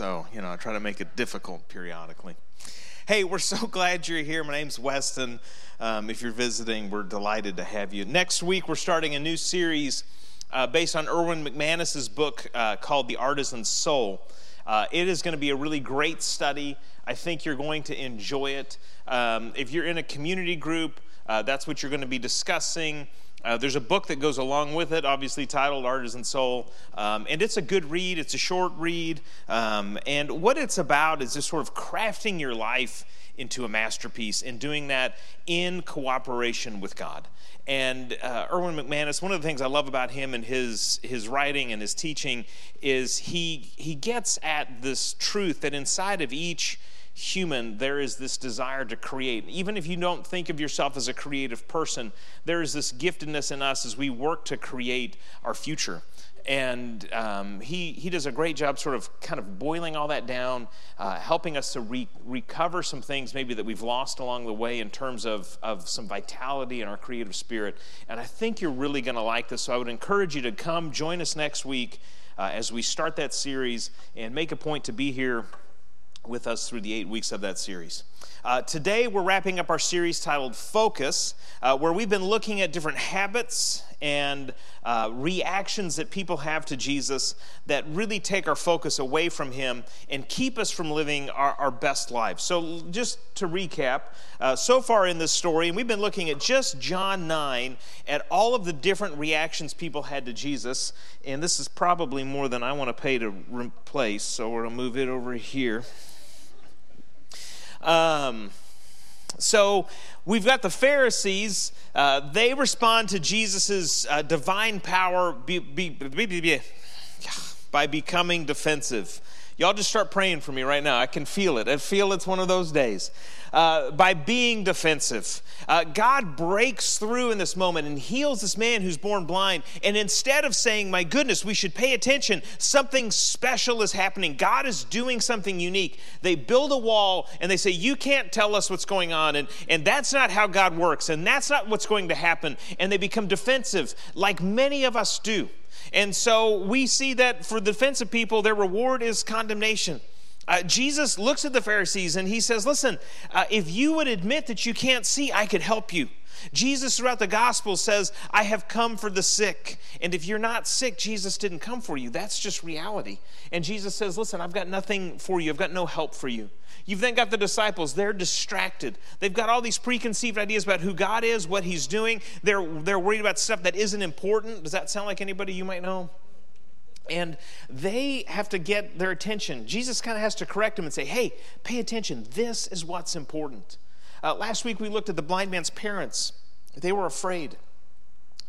So, you know, I try to make it difficult periodically. Hey, we're so glad you're here. My name's Weston. Um, if you're visiting, we're delighted to have you. Next week, we're starting a new series uh, based on Erwin McManus's book uh, called The Artisan's Soul. Uh, it is going to be a really great study. I think you're going to enjoy it. Um, if you're in a community group, uh, that's what you're going to be discussing. Uh, there's a book that goes along with it, obviously titled Artisan Soul, um, and it's a good read. It's a short read, um, and what it's about is just sort of crafting your life into a masterpiece and doing that in cooperation with God. And uh, Erwin McManus, one of the things I love about him and his his writing and his teaching is he he gets at this truth that inside of each human, there is this desire to create. Even if you don't think of yourself as a creative person, there is this giftedness in us as we work to create our future. And um, he, he does a great job, sort of kind of boiling all that down, uh, helping us to re- recover some things maybe that we've lost along the way in terms of, of some vitality in our creative spirit. And I think you're really going to like this. So I would encourage you to come join us next week uh, as we start that series and make a point to be here with us through the eight weeks of that series. Uh, today, we're wrapping up our series titled Focus, uh, where we've been looking at different habits and uh, reactions that people have to Jesus that really take our focus away from Him and keep us from living our, our best lives. So, just to recap, uh, so far in this story, and we've been looking at just John 9 at all of the different reactions people had to Jesus, and this is probably more than I want to pay to replace, so we're going to move it over here. Um, so we've got the Pharisees. Uh, they respond to Jesus' uh, divine power be, be, be, by becoming defensive. Y'all just start praying for me right now. I can feel it. I feel it's one of those days. Uh, by being defensive, uh, God breaks through in this moment and heals this man who's born blind. And instead of saying, My goodness, we should pay attention, something special is happening. God is doing something unique. They build a wall and they say, You can't tell us what's going on. And, and that's not how God works. And that's not what's going to happen. And they become defensive, like many of us do. And so we see that for the defensive people, their reward is condemnation. Uh, Jesus looks at the Pharisees and he says, Listen, uh, if you would admit that you can't see, I could help you. Jesus, throughout the gospel, says, I have come for the sick. And if you're not sick, Jesus didn't come for you. That's just reality. And Jesus says, Listen, I've got nothing for you, I've got no help for you. You've then got the disciples. They're distracted. They've got all these preconceived ideas about who God is, what He's doing. They're, they're worried about stuff that isn't important. Does that sound like anybody you might know? And they have to get their attention. Jesus kind of has to correct them and say, hey, pay attention. This is what's important. Uh, last week we looked at the blind man's parents. They were afraid.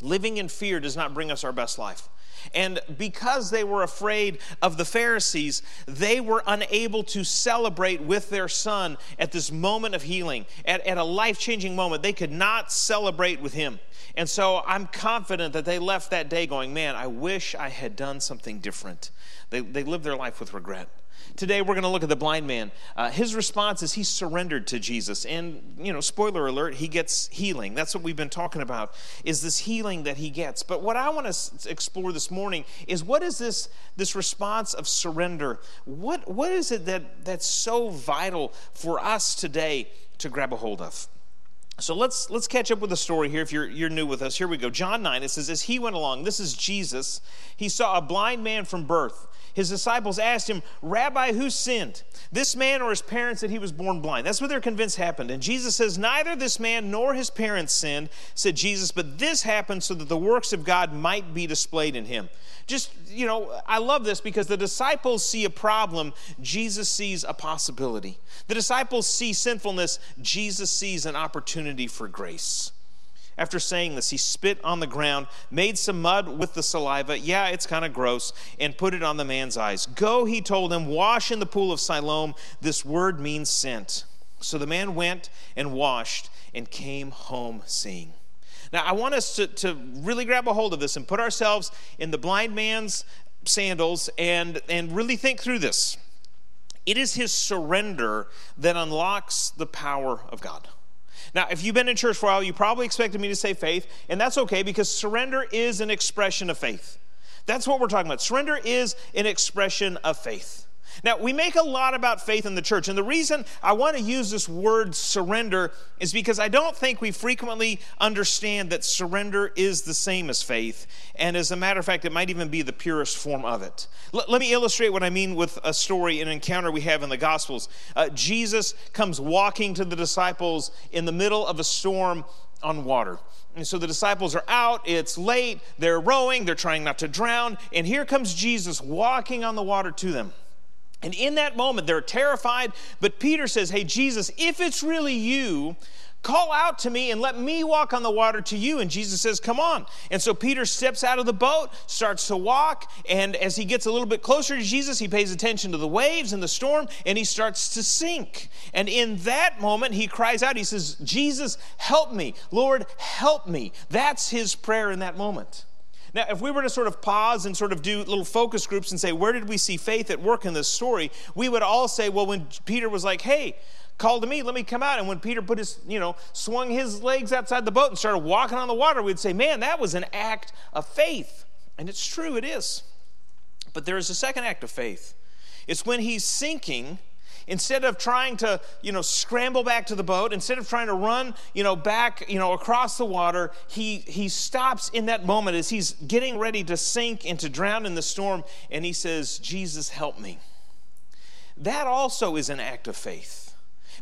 Living in fear does not bring us our best life. And because they were afraid of the Pharisees, they were unable to celebrate with their son at this moment of healing, at, at a life changing moment. They could not celebrate with him. And so I'm confident that they left that day going, Man, I wish I had done something different. They, they lived their life with regret. Today we're going to look at the blind man. Uh, his response is he surrendered to Jesus, and you know, spoiler alert, he gets healing. That's what we've been talking about. Is this healing that he gets? But what I want to explore this morning is what is this this response of surrender? What what is it that that's so vital for us today to grab a hold of? So let's let's catch up with the story here. If you're you're new with us, here we go. John nine. It says, as he went along, this is Jesus. He saw a blind man from birth. His disciples asked him, Rabbi, who sinned? This man or his parents that he was born blind? That's what they're convinced happened. And Jesus says, Neither this man nor his parents sinned, said Jesus, but this happened so that the works of God might be displayed in him. Just, you know, I love this because the disciples see a problem, Jesus sees a possibility. The disciples see sinfulness, Jesus sees an opportunity for grace. After saying this, he spit on the ground, made some mud with the saliva. Yeah, it's kind of gross, and put it on the man's eyes. Go, he told him, wash in the pool of Siloam. This word means sent. So the man went and washed and came home seeing. Now, I want us to, to really grab a hold of this and put ourselves in the blind man's sandals and, and really think through this. It is his surrender that unlocks the power of God. Now, if you've been in church for a while, you probably expected me to say faith, and that's okay because surrender is an expression of faith. That's what we're talking about. Surrender is an expression of faith. Now, we make a lot about faith in the church, and the reason I want to use this word surrender is because I don't think we frequently understand that surrender is the same as faith, and as a matter of fact, it might even be the purest form of it. L- let me illustrate what I mean with a story, an encounter we have in the Gospels. Uh, Jesus comes walking to the disciples in the middle of a storm on water. And so the disciples are out, it's late, they're rowing, they're trying not to drown, and here comes Jesus walking on the water to them. And in that moment, they're terrified. But Peter says, Hey, Jesus, if it's really you, call out to me and let me walk on the water to you. And Jesus says, Come on. And so Peter steps out of the boat, starts to walk. And as he gets a little bit closer to Jesus, he pays attention to the waves and the storm and he starts to sink. And in that moment, he cries out, He says, Jesus, help me. Lord, help me. That's his prayer in that moment. Now, if we were to sort of pause and sort of do little focus groups and say, where did we see faith at work in this story? We would all say, well, when Peter was like, hey, call to me, let me come out. And when Peter put his, you know, swung his legs outside the boat and started walking on the water, we'd say, man, that was an act of faith. And it's true, it is. But there is a second act of faith. It's when he's sinking Instead of trying to, you know, scramble back to the boat, instead of trying to run, you know, back, you know, across the water, he he stops in that moment as he's getting ready to sink and to drown in the storm, and he says, "Jesus, help me." That also is an act of faith.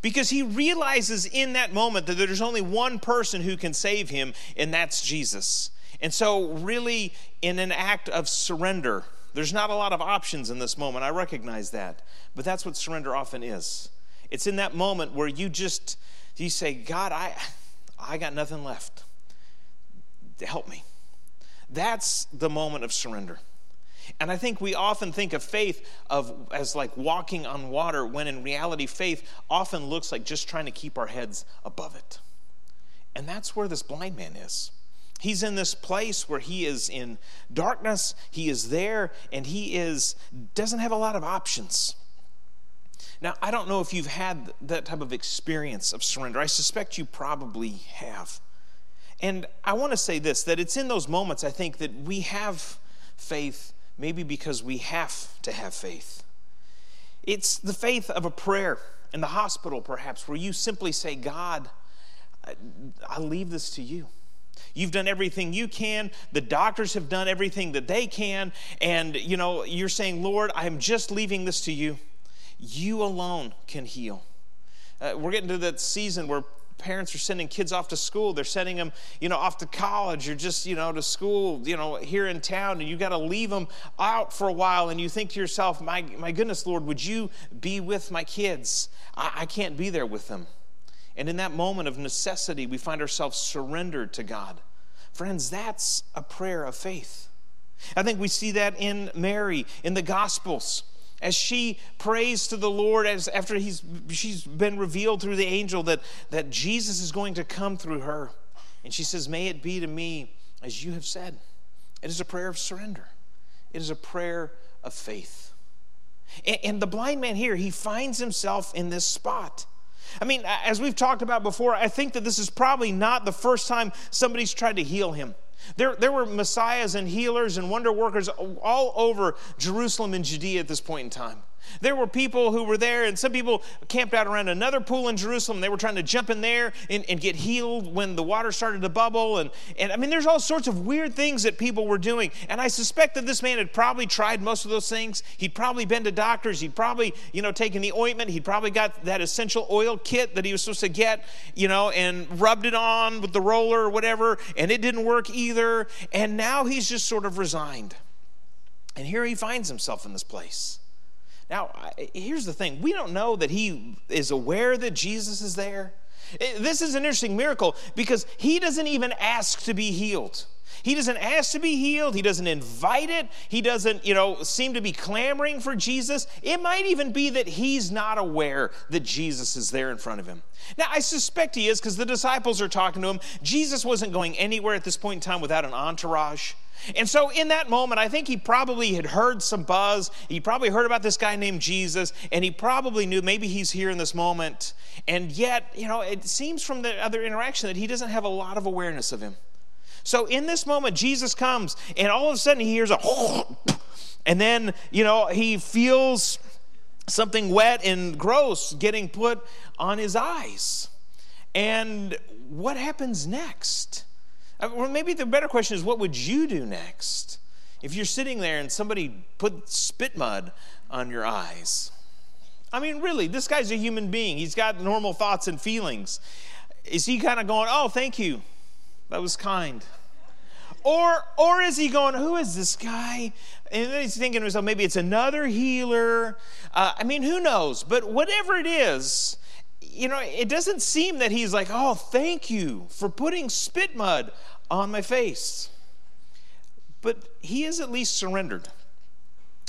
Because he realizes in that moment that there's only one person who can save him, and that's Jesus. And so, really, in an act of surrender, there's not a lot of options in this moment. I recognize that. But that's what surrender often is. It's in that moment where you just you say, God, I I got nothing left. Help me. That's the moment of surrender. And I think we often think of faith of as like walking on water when in reality faith often looks like just trying to keep our heads above it. And that's where this blind man is. He's in this place where he is in darkness, he is there, and he is doesn't have a lot of options. Now, I don't know if you've had that type of experience of surrender. I suspect you probably have. And I want to say this that it's in those moments I think that we have faith maybe because we have to have faith. It's the faith of a prayer in the hospital, perhaps, where you simply say, God, I leave this to you. You've done everything you can. The doctors have done everything that they can. And, you know, you're saying, Lord, I'm just leaving this to you. You alone can heal. Uh, we're getting to that season where parents are sending kids off to school. They're sending them, you know, off to college or just, you know, to school, you know, here in town, and you got to leave them out for a while. And you think to yourself, my, my goodness, Lord, would you be with my kids? I, I can't be there with them. And in that moment of necessity, we find ourselves surrendered to God. Friends, that's a prayer of faith. I think we see that in Mary in the Gospels as she prays to the Lord as after he's she's been revealed through the angel that, that Jesus is going to come through her. And she says, May it be to me as you have said. It is a prayer of surrender. It is a prayer of faith. And, and the blind man here, he finds himself in this spot. I mean, as we've talked about before, I think that this is probably not the first time somebody's tried to heal him. There, there were messiahs and healers and wonder workers all over Jerusalem and Judea at this point in time. There were people who were there, and some people camped out around another pool in Jerusalem. They were trying to jump in there and, and, get healed when the water started to bubble. And, and I mean, there's all sorts of weird things that people were doing. And I suspect that this man had probably tried most of those things. He'd probably been to doctors. He'd probably, you know, taken the ointment. He'd probably got that essential oil kit that he was supposed to get, you know, and rubbed it on with the roller or whatever. And it didn't work either. And now he's just sort of resigned. And here he finds himself in this place. Now, here's the thing we don't know that he is aware that Jesus is there. This is an interesting miracle because he doesn't even ask to be healed. He doesn't ask to be healed. He doesn't invite it. He doesn't, you know, seem to be clamoring for Jesus. It might even be that he's not aware that Jesus is there in front of him. Now, I suspect he is because the disciples are talking to him. Jesus wasn't going anywhere at this point in time without an entourage. And so, in that moment, I think he probably had heard some buzz. He probably heard about this guy named Jesus, and he probably knew maybe he's here in this moment. And yet, you know, it seems from the other interaction that he doesn't have a lot of awareness of him. So, in this moment, Jesus comes, and all of a sudden, he hears a, and then, you know, he feels something wet and gross getting put on his eyes. And what happens next? Uh, maybe the better question is what would you do next if you're sitting there and somebody put spit mud on your eyes? I mean, really, this guy's a human being. He's got normal thoughts and feelings. Is he kind of going, oh, thank you? That was kind. Or, or is he going, who is this guy? And then he's thinking to himself, maybe it's another healer. Uh, I mean, who knows? But whatever it is, you know, it doesn't seem that he's like, oh, thank you for putting spit mud on my face. But he is at least surrendered.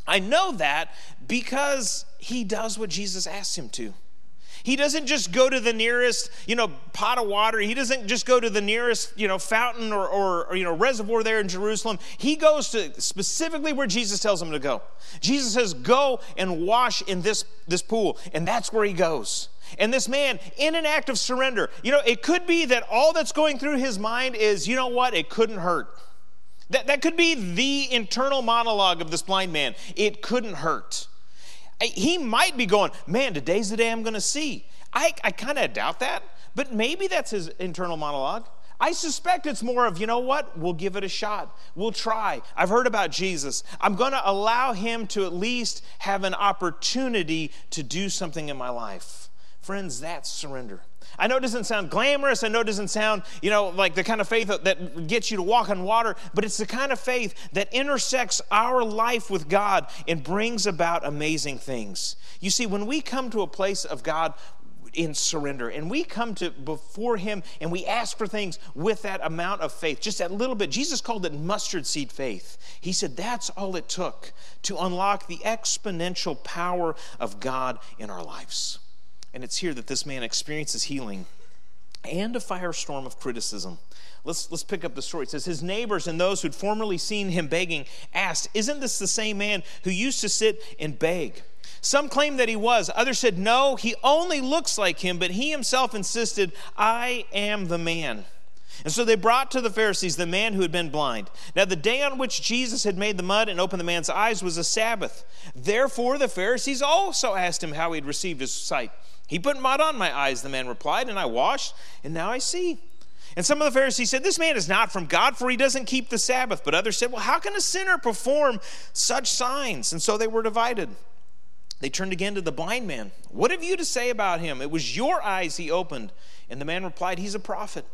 I know that because he does what Jesus asked him to. He doesn't just go to the nearest, you know, pot of water. He doesn't just go to the nearest, you know, fountain or, or, or, you know, reservoir there in Jerusalem. He goes to specifically where Jesus tells him to go. Jesus says, "Go and wash in this this pool," and that's where he goes. And this man, in an act of surrender, you know, it could be that all that's going through his mind is, you know what, it couldn't hurt. That, that could be the internal monologue of this blind man. It couldn't hurt. He might be going, man, today's the day I'm going to see. I, I kind of doubt that, but maybe that's his internal monologue. I suspect it's more of, you know what? We'll give it a shot. We'll try. I've heard about Jesus. I'm going to allow him to at least have an opportunity to do something in my life. Friends, that's surrender. I know it doesn't sound glamorous. I know it doesn't sound, you know, like the kind of faith that gets you to walk on water, but it's the kind of faith that intersects our life with God and brings about amazing things. You see, when we come to a place of God, in surrender. And we come to before him and we ask for things with that amount of faith, just that little bit. Jesus called it mustard seed faith. He said that's all it took to unlock the exponential power of God in our lives. And it's here that this man experiences healing and a firestorm of criticism. Let's, let's pick up the story. It says, His neighbors and those who'd formerly seen him begging asked, Isn't this the same man who used to sit and beg? Some claimed that he was. Others said, No, he only looks like him, but he himself insisted, I am the man. And so they brought to the Pharisees the man who had been blind. Now, the day on which Jesus had made the mud and opened the man's eyes was a Sabbath. Therefore, the Pharisees also asked him how he had received his sight. He put mud on my eyes, the man replied, and I washed, and now I see. And some of the Pharisees said, This man is not from God, for he doesn't keep the Sabbath. But others said, Well, how can a sinner perform such signs? And so they were divided. They turned again to the blind man. What have you to say about him? It was your eyes he opened. And the man replied, He's a prophet.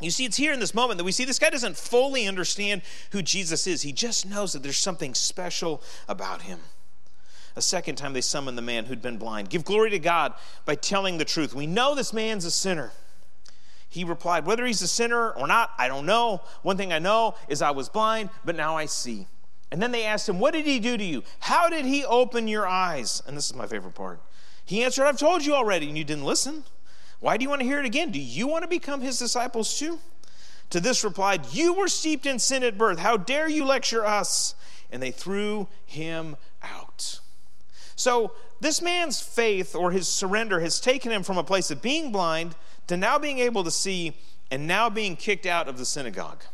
You see, it's here in this moment that we see this guy doesn't fully understand who Jesus is. He just knows that there's something special about him. A second time, they summoned the man who'd been blind. Give glory to God by telling the truth. We know this man's a sinner. He replied, Whether he's a sinner or not, I don't know. One thing I know is I was blind, but now I see. And then they asked him, What did he do to you? How did he open your eyes? And this is my favorite part. He answered, I've told you already, and you didn't listen. Why do you want to hear it again? Do you want to become his disciples too? To this replied, You were steeped in sin at birth. How dare you lecture us? And they threw him out. So, this man's faith or his surrender has taken him from a place of being blind to now being able to see and now being kicked out of the synagogue.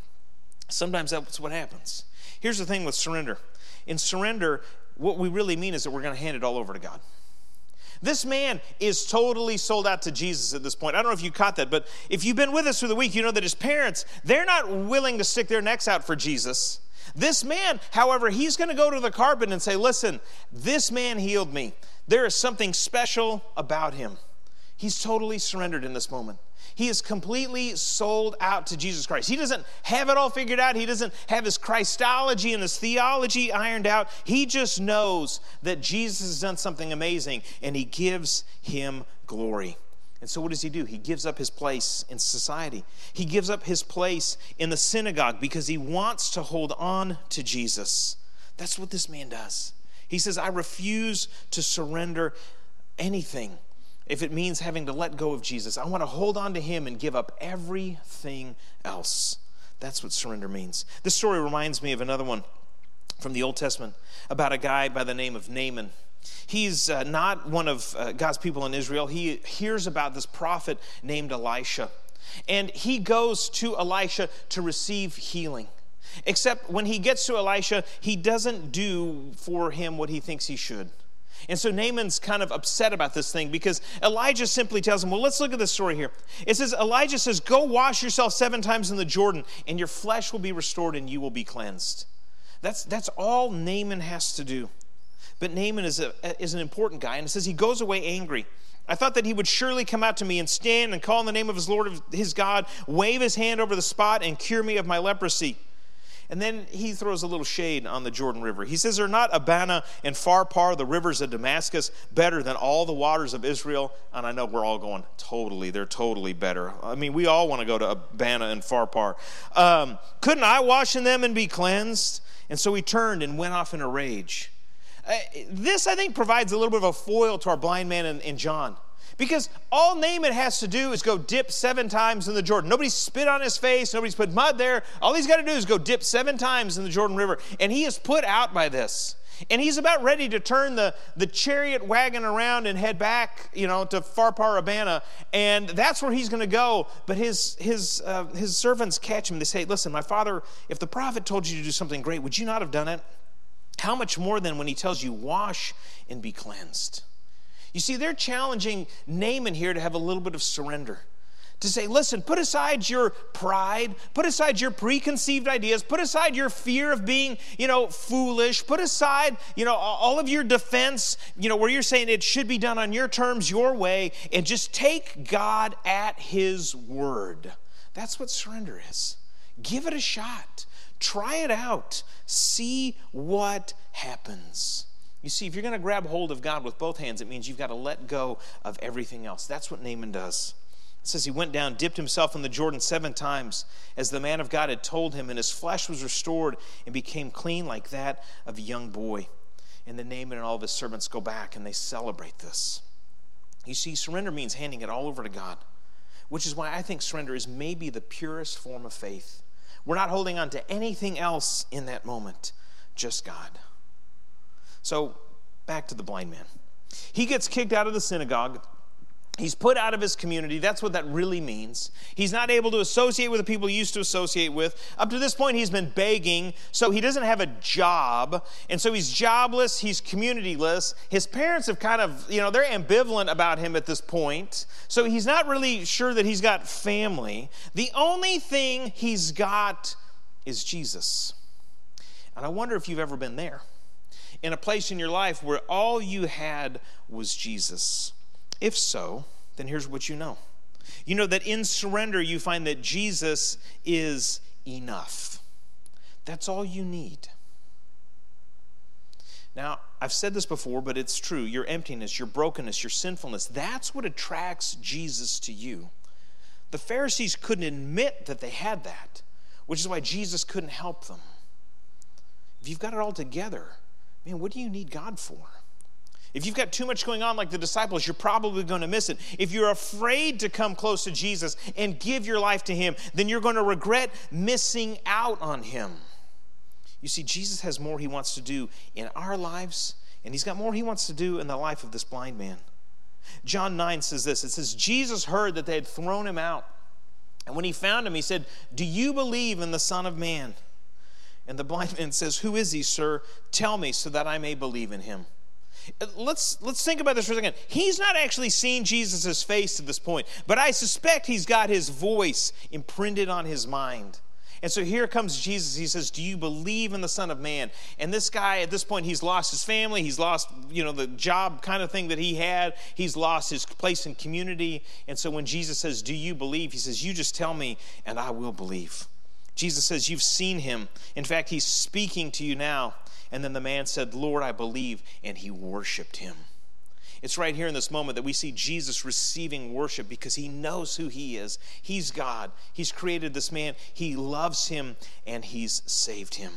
Sometimes that's what happens. Here's the thing with surrender in surrender, what we really mean is that we're going to hand it all over to God. This man is totally sold out to Jesus at this point. I don't know if you caught that, but if you've been with us through the week, you know that his parents, they're not willing to stick their necks out for Jesus. This man, however, he's going to go to the carpet and say, Listen, this man healed me. There is something special about him. He's totally surrendered in this moment. He is completely sold out to Jesus Christ. He doesn't have it all figured out. He doesn't have his Christology and his theology ironed out. He just knows that Jesus has done something amazing and he gives him glory. And so, what does he do? He gives up his place in society. He gives up his place in the synagogue because he wants to hold on to Jesus. That's what this man does. He says, I refuse to surrender anything if it means having to let go of Jesus. I want to hold on to him and give up everything else. That's what surrender means. This story reminds me of another one from the Old Testament about a guy by the name of Naaman. He's uh, not one of uh, God's people in Israel. He hears about this prophet named Elisha. And he goes to Elisha to receive healing. Except when he gets to Elisha, he doesn't do for him what he thinks he should. And so Naaman's kind of upset about this thing because Elijah simply tells him, Well, let's look at this story here. It says, Elijah says, Go wash yourself seven times in the Jordan, and your flesh will be restored and you will be cleansed. That's, that's all Naaman has to do. But Naaman is, a, is an important guy, and it says he goes away angry. I thought that he would surely come out to me and stand and call in the name of his Lord, his God, wave his hand over the spot, and cure me of my leprosy. And then he throws a little shade on the Jordan River. He says, Are not Abana and Pharpar, the rivers of Damascus, better than all the waters of Israel? And I know we're all going, Totally, they're totally better. I mean, we all want to go to Abana and Pharpar. Um, couldn't I wash in them and be cleansed? And so he turned and went off in a rage. Uh, this, I think, provides a little bit of a foil to our blind man in, in John. Because all Naaman has to do is go dip seven times in the Jordan. Nobody's spit on his face, nobody's put mud there. All he's got to do is go dip seven times in the Jordan River. And he is put out by this. And he's about ready to turn the, the chariot wagon around and head back, you know, to Pharpar Abana. And that's where he's going to go. But his, his, uh, his servants catch him. They say, Listen, my father, if the prophet told you to do something great, would you not have done it? How much more then when he tells you, Wash and be cleansed? You see, they're challenging Naaman here to have a little bit of surrender. To say, listen, put aside your pride, put aside your preconceived ideas, put aside your fear of being, you know, foolish, put aside, you know, all of your defense, you know, where you're saying it should be done on your terms, your way, and just take God at His word. That's what surrender is. Give it a shot. Try it out. See what happens. You see, if you're going to grab hold of God with both hands, it means you've got to let go of everything else. That's what Naaman does. It says he went down, dipped himself in the Jordan seven times, as the man of God had told him, and his flesh was restored and became clean like that of a young boy. And the Naaman and all of his servants go back and they celebrate this. You see, surrender means handing it all over to God, which is why I think surrender is maybe the purest form of faith. We're not holding on to anything else in that moment, just God. So, back to the blind man. He gets kicked out of the synagogue. He's put out of his community. That's what that really means. He's not able to associate with the people he used to associate with. Up to this point, he's been begging, so he doesn't have a job. And so he's jobless, he's communityless. His parents have kind of, you know, they're ambivalent about him at this point. So he's not really sure that he's got family. The only thing he's got is Jesus. And I wonder if you've ever been there in a place in your life where all you had was Jesus? If so, then here's what you know. You know that in surrender, you find that Jesus is enough. That's all you need. Now, I've said this before, but it's true. Your emptiness, your brokenness, your sinfulness, that's what attracts Jesus to you. The Pharisees couldn't admit that they had that, which is why Jesus couldn't help them. If you've got it all together, man, what do you need God for? If you've got too much going on like the disciples, you're probably going to miss it. If you're afraid to come close to Jesus and give your life to Him, then you're going to regret missing out on Him. You see, Jesus has more He wants to do in our lives, and He's got more He wants to do in the life of this blind man. John 9 says this it says, Jesus heard that they had thrown him out. And when he found him, he said, Do you believe in the Son of Man? And the blind man says, Who is he, sir? Tell me so that I may believe in him. Let's, let's think about this for a second. He's not actually seen Jesus' face to this point, but I suspect he's got his voice imprinted on his mind. And so here comes Jesus. He says, Do you believe in the Son of Man? And this guy, at this point, he's lost his family. He's lost, you know, the job kind of thing that he had. He's lost his place in community. And so when Jesus says, Do you believe? He says, You just tell me, and I will believe. Jesus says, You've seen him. In fact, he's speaking to you now. And then the man said, Lord, I believe. And he worshiped him. It's right here in this moment that we see Jesus receiving worship because he knows who he is. He's God. He's created this man. He loves him and he's saved him.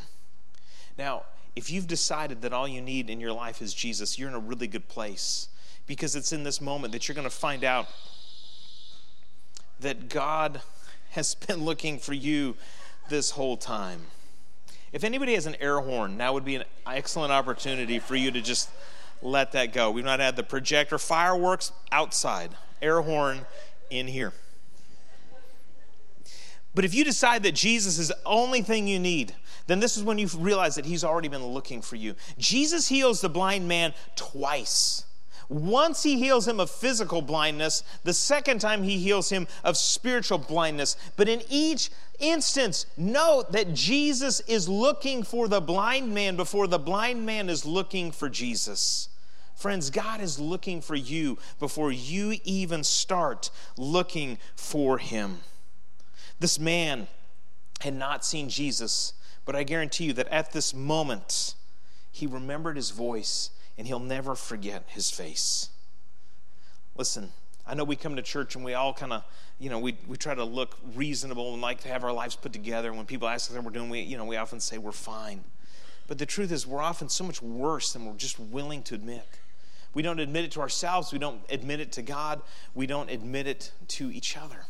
Now, if you've decided that all you need in your life is Jesus, you're in a really good place because it's in this moment that you're going to find out that God has been looking for you this whole time. If anybody has an air horn, now would be an excellent opportunity for you to just let that go. We've not had the projector fireworks outside, air horn in here. But if you decide that Jesus is the only thing you need, then this is when you realize that he's already been looking for you. Jesus heals the blind man twice. Once he heals him of physical blindness, the second time he heals him of spiritual blindness. But in each instance, note that Jesus is looking for the blind man before the blind man is looking for Jesus. Friends, God is looking for you before you even start looking for him. This man had not seen Jesus, but I guarantee you that at this moment, he remembered his voice and he'll never forget his face. Listen, I know we come to church and we all kind of, you know, we, we try to look reasonable and like to have our lives put together. And when people ask us how we're doing, we, you know, we often say we're fine. But the truth is, we're often so much worse than we're just willing to admit. We don't admit it to ourselves, we don't admit it to God, we don't admit it to each other.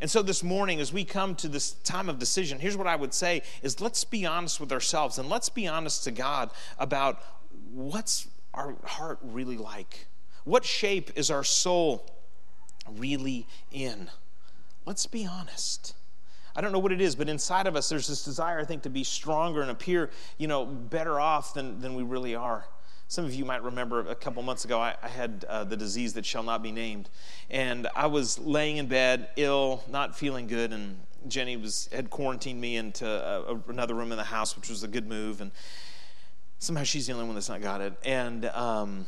And so this morning, as we come to this time of decision, here's what I would say is let's be honest with ourselves and let's be honest to God about what's our heart really like? What shape is our soul really in? Let's be honest. I don't know what it is, but inside of us, there's this desire, I think, to be stronger and appear, you know, better off than, than we really are. Some of you might remember a couple months ago, I, I had uh, the disease that shall not be named. And I was laying in bed, ill, not feeling good, and Jenny was had quarantined me into a, a, another room in the house, which was a good move. And somehow she's the only one that's not got it. And um,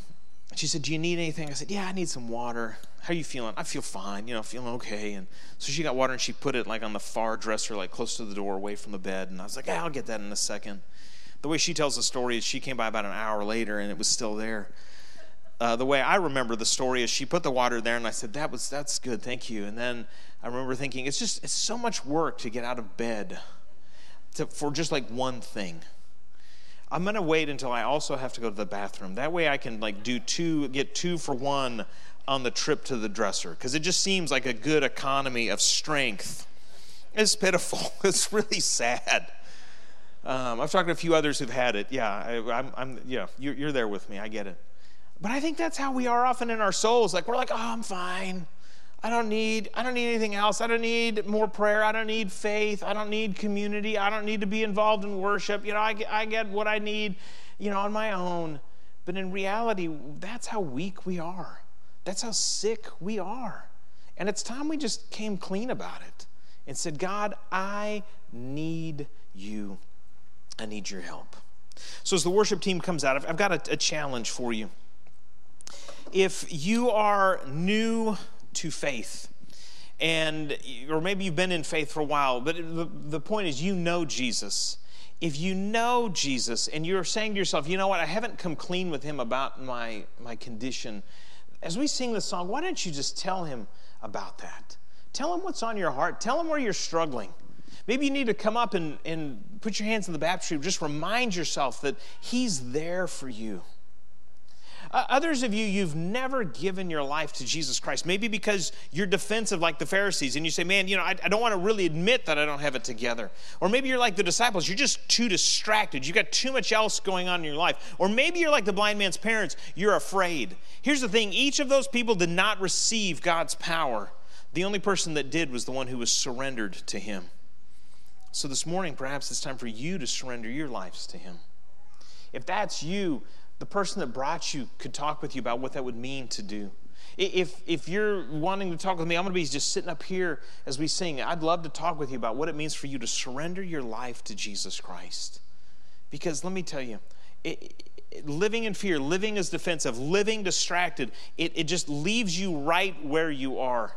she said, Do you need anything? I said, Yeah, I need some water. How are you feeling? I feel fine, you know, feeling okay. And so she got water and she put it like on the far dresser, like close to the door, away from the bed. And I was like, Yeah, I'll get that in a second. The way she tells the story is she came by about an hour later and it was still there. Uh, the way I remember the story is she put the water there and I said, That was that's good, thank you. And then I remember thinking, it's just it's so much work to get out of bed to, for just like one thing. I'm going to wait until I also have to go to the bathroom. That way I can like do two, get two for one on the trip to the dresser because it just seems like a good economy of strength. It's pitiful. It's really sad. Um, I've talked to a few others who've had it. Yeah, I, am I'm, yeah, you're, you're there with me. I get it. But I think that's how we are often in our souls. Like we're like, oh, I'm fine. I don't need I don't need anything else. I don't need more prayer. I don't need faith. I don't need community. I don't need to be involved in worship. You know, I get, I get what I need, you know, on my own. But in reality, that's how weak we are. That's how sick we are. And it's time we just came clean about it and said, God, I need you. I need your help. So as the worship team comes out, I've got a, a challenge for you. If you are new to faith. And, or maybe you've been in faith for a while, but the, the point is, you know Jesus. If you know Jesus and you're saying to yourself, you know what, I haven't come clean with him about my, my condition, as we sing the song, why don't you just tell him about that? Tell him what's on your heart. Tell him where you're struggling. Maybe you need to come up and, and put your hands in the baptistry. Just remind yourself that he's there for you. Uh, others of you, you've never given your life to Jesus Christ, maybe because you're defensive like the Pharisees and you say, man, you know, I, I don't want to really admit that I don't have it together. Or maybe you're like the disciples, you're just too distracted. You've got too much else going on in your life. Or maybe you're like the blind man's parents, you're afraid. Here's the thing each of those people did not receive God's power. The only person that did was the one who was surrendered to Him. So this morning, perhaps it's time for you to surrender your lives to Him. If that's you, the person that brought you could talk with you about what that would mean to do. If, if you're wanting to talk with me, I'm going to be just sitting up here as we sing. I'd love to talk with you about what it means for you to surrender your life to Jesus Christ. Because let me tell you, it, it, living in fear, living as defensive, living distracted, it, it just leaves you right where you are.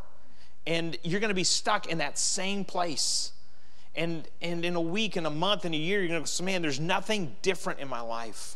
And you're going to be stuck in that same place. And, and in a week, in a month, in a year, you're going to say, man, there's nothing different in my life.